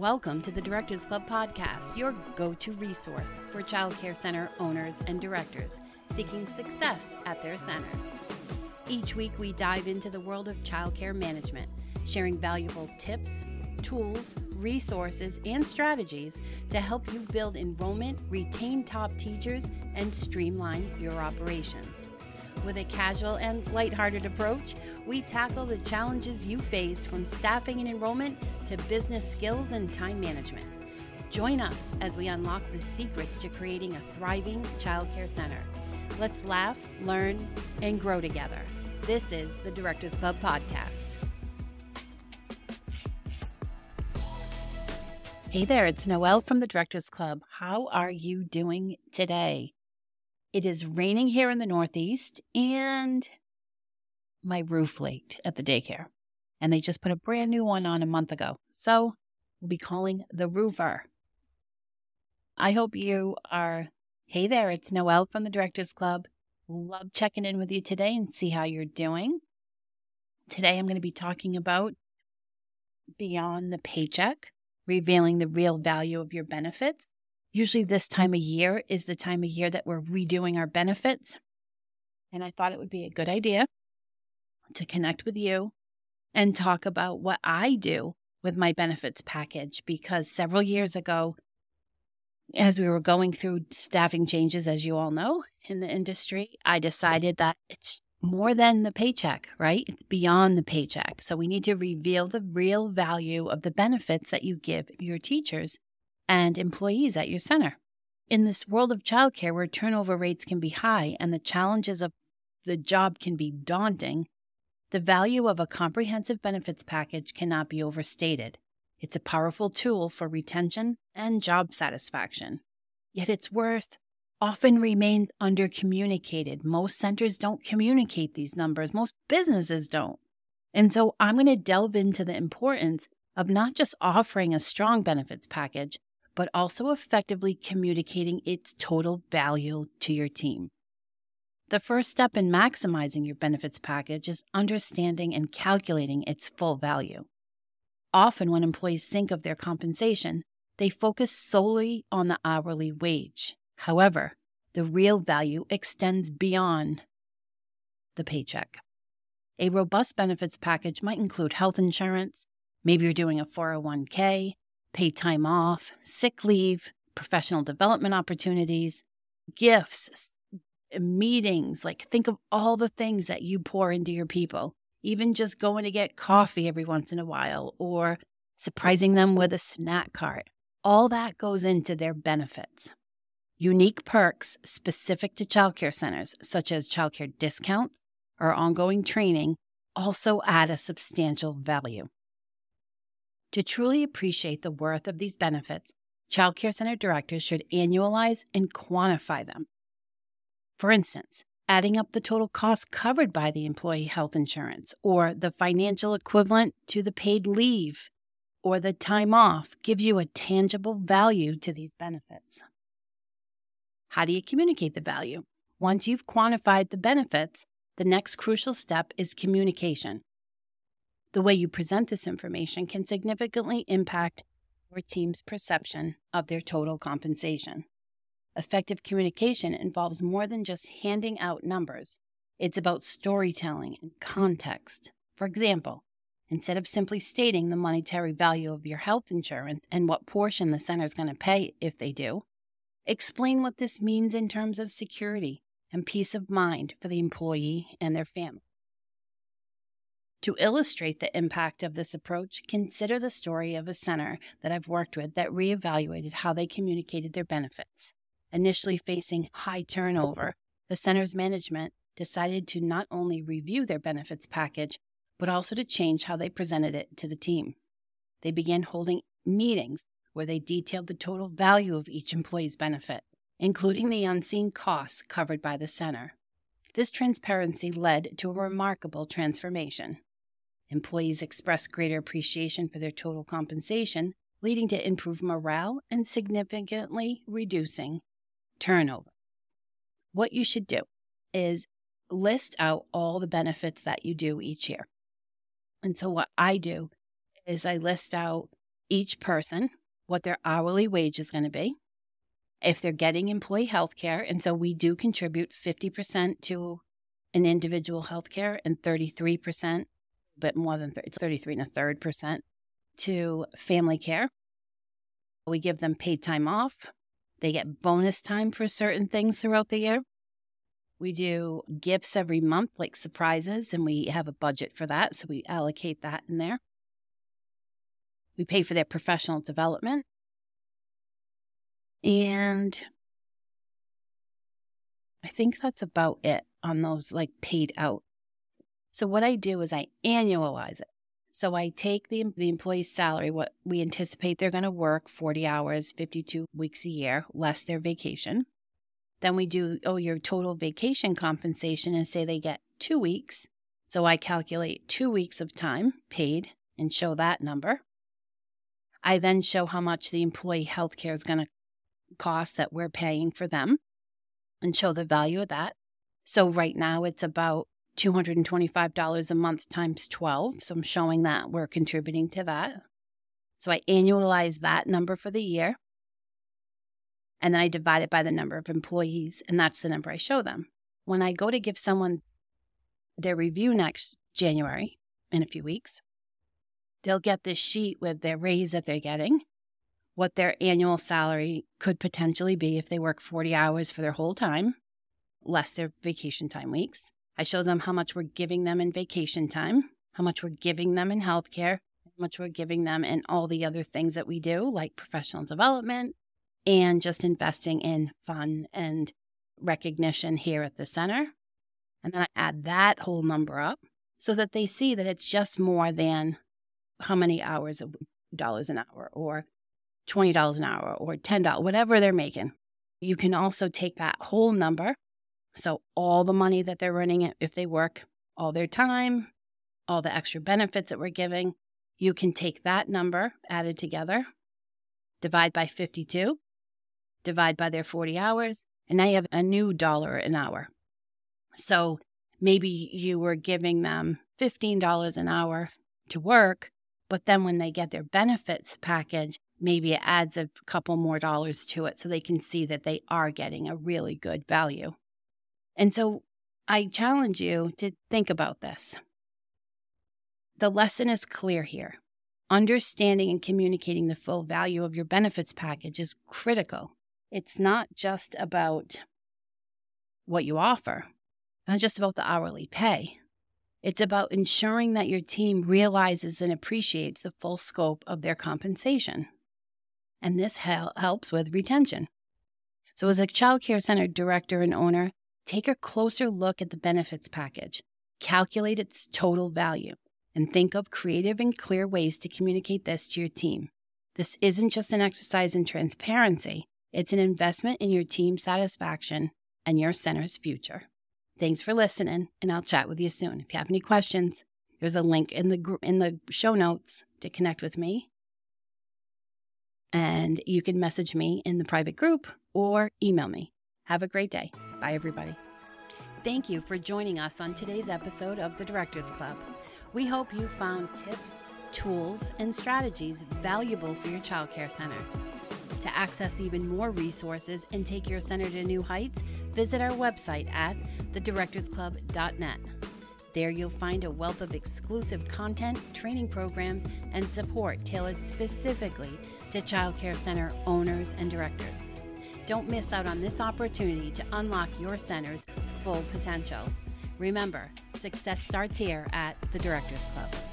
Welcome to the Directors Club podcast, your go to resource for childcare center owners and directors seeking success at their centers. Each week, we dive into the world of childcare management, sharing valuable tips, tools, resources, and strategies to help you build enrollment, retain top teachers, and streamline your operations. With a casual and lighthearted approach, we tackle the challenges you face from staffing and enrollment to business skills and time management. Join us as we unlock the secrets to creating a thriving childcare center. Let's laugh, learn, and grow together. This is the Directors Club Podcast. Hey there, it's Noelle from the Directors Club. How are you doing today? It is raining here in the Northeast, and my roof leaked at the daycare. And they just put a brand new one on a month ago. So we'll be calling the roofer. I hope you are. Hey there, it's Noelle from the Directors Club. Love checking in with you today and see how you're doing. Today I'm going to be talking about beyond the paycheck, revealing the real value of your benefits Usually, this time of year is the time of year that we're redoing our benefits. And I thought it would be a good idea to connect with you and talk about what I do with my benefits package because several years ago, as we were going through staffing changes, as you all know, in the industry, I decided that it's more than the paycheck, right? It's beyond the paycheck. So we need to reveal the real value of the benefits that you give your teachers and employees at your center. In this world of childcare where turnover rates can be high and the challenges of the job can be daunting, the value of a comprehensive benefits package cannot be overstated. It's a powerful tool for retention and job satisfaction. Yet its worth often remains undercommunicated. Most centers don't communicate these numbers, most businesses don't. And so I'm going to delve into the importance of not just offering a strong benefits package, but also effectively communicating its total value to your team. The first step in maximizing your benefits package is understanding and calculating its full value. Often, when employees think of their compensation, they focus solely on the hourly wage. However, the real value extends beyond the paycheck. A robust benefits package might include health insurance, maybe you're doing a 401k, paid time off, sick leave, professional development opportunities, gifts, meetings. Like, think of all the things that you pour into your people, even just going to get coffee every once in a while or surprising them with a snack cart. All that goes into their benefits. Unique perks specific to childcare centers, such as childcare discounts or ongoing training, also add a substantial value. To truly appreciate the worth of these benefits, Child Care Center directors should annualize and quantify them. For instance, adding up the total cost covered by the employee health insurance or the financial equivalent to the paid leave or the time off gives you a tangible value to these benefits. How do you communicate the value? Once you've quantified the benefits, the next crucial step is communication. The way you present this information can significantly impact your team's perception of their total compensation. Effective communication involves more than just handing out numbers. It's about storytelling and context. For example, instead of simply stating the monetary value of your health insurance and what portion the center is going to pay if they do, explain what this means in terms of security and peace of mind for the employee and their family. To illustrate the impact of this approach, consider the story of a center that I've worked with that reevaluated how they communicated their benefits. Initially facing high turnover, the center's management decided to not only review their benefits package, but also to change how they presented it to the team. They began holding meetings where they detailed the total value of each employee's benefit, including the unseen costs covered by the center. This transparency led to a remarkable transformation. Employees express greater appreciation for their total compensation, leading to improved morale and significantly reducing turnover. What you should do is list out all the benefits that you do each year. And so, what I do is I list out each person what their hourly wage is going to be, if they're getting employee health care. And so we do contribute 50% to an individual health care and 33%, but more than 30, it's 33 and a third percent to family care. We give them paid time off. They get bonus time for certain things throughout the year. We do gifts every month, like surprises, and we have a budget for that. So we allocate that in there. We pay for their professional development. And I think that's about it on those like paid out. So what I do is I annualize it. So I take the the employee's salary, what we anticipate they're going to work 40 hours, 52 weeks a year, less their vacation. Then we do oh your total vacation compensation and say they get 2 weeks. So I calculate 2 weeks of time paid and show that number. I then show how much the employee health care is going to cost that we're paying for them and show the value of that. So right now it's about $225 a month times 12. So I'm showing that we're contributing to that. So I annualize that number for the year. And then I divide it by the number of employees. And that's the number I show them. When I go to give someone their review next January, in a few weeks, they'll get this sheet with their raise that they're getting, what their annual salary could potentially be if they work 40 hours for their whole time, less their vacation time weeks. I show them how much we're giving them in vacation time, how much we're giving them in healthcare, how much we're giving them in all the other things that we do, like professional development and just investing in fun and recognition here at the center. And then I add that whole number up so that they see that it's just more than how many hours of dollars an hour or $20 an hour or $10, whatever they're making. You can also take that whole number so, all the money that they're running, if they work all their time, all the extra benefits that we're giving, you can take that number added together, divide by 52, divide by their 40 hours, and now you have a new dollar an hour. So, maybe you were giving them $15 an hour to work, but then when they get their benefits package, maybe it adds a couple more dollars to it so they can see that they are getting a really good value. And so I challenge you to think about this. The lesson is clear here. Understanding and communicating the full value of your benefits package is critical. It's not just about what you offer, not just about the hourly pay. It's about ensuring that your team realizes and appreciates the full scope of their compensation. And this hel- helps with retention. So, as a child care center director and owner, take a closer look at the benefits package, calculate its total value, and think of creative and clear ways to communicate this to your team. This isn't just an exercise in transparency, it's an investment in your team's satisfaction and your center's future. Thanks for listening, and I'll chat with you soon. If you have any questions, there's a link in the gr- in the show notes to connect with me. And you can message me in the private group or email me. Have a great day. Bye, everybody. Thank you for joining us on today's episode of the Directors Club. We hope you found tips, tools, and strategies valuable for your childcare center. To access even more resources and take your center to new heights, visit our website at thedirectorsclub.net. There you'll find a wealth of exclusive content, training programs, and support tailored specifically to childcare center owners and directors. Don't miss out on this opportunity to unlock your center's full potential. Remember, success starts here at the Directors Club.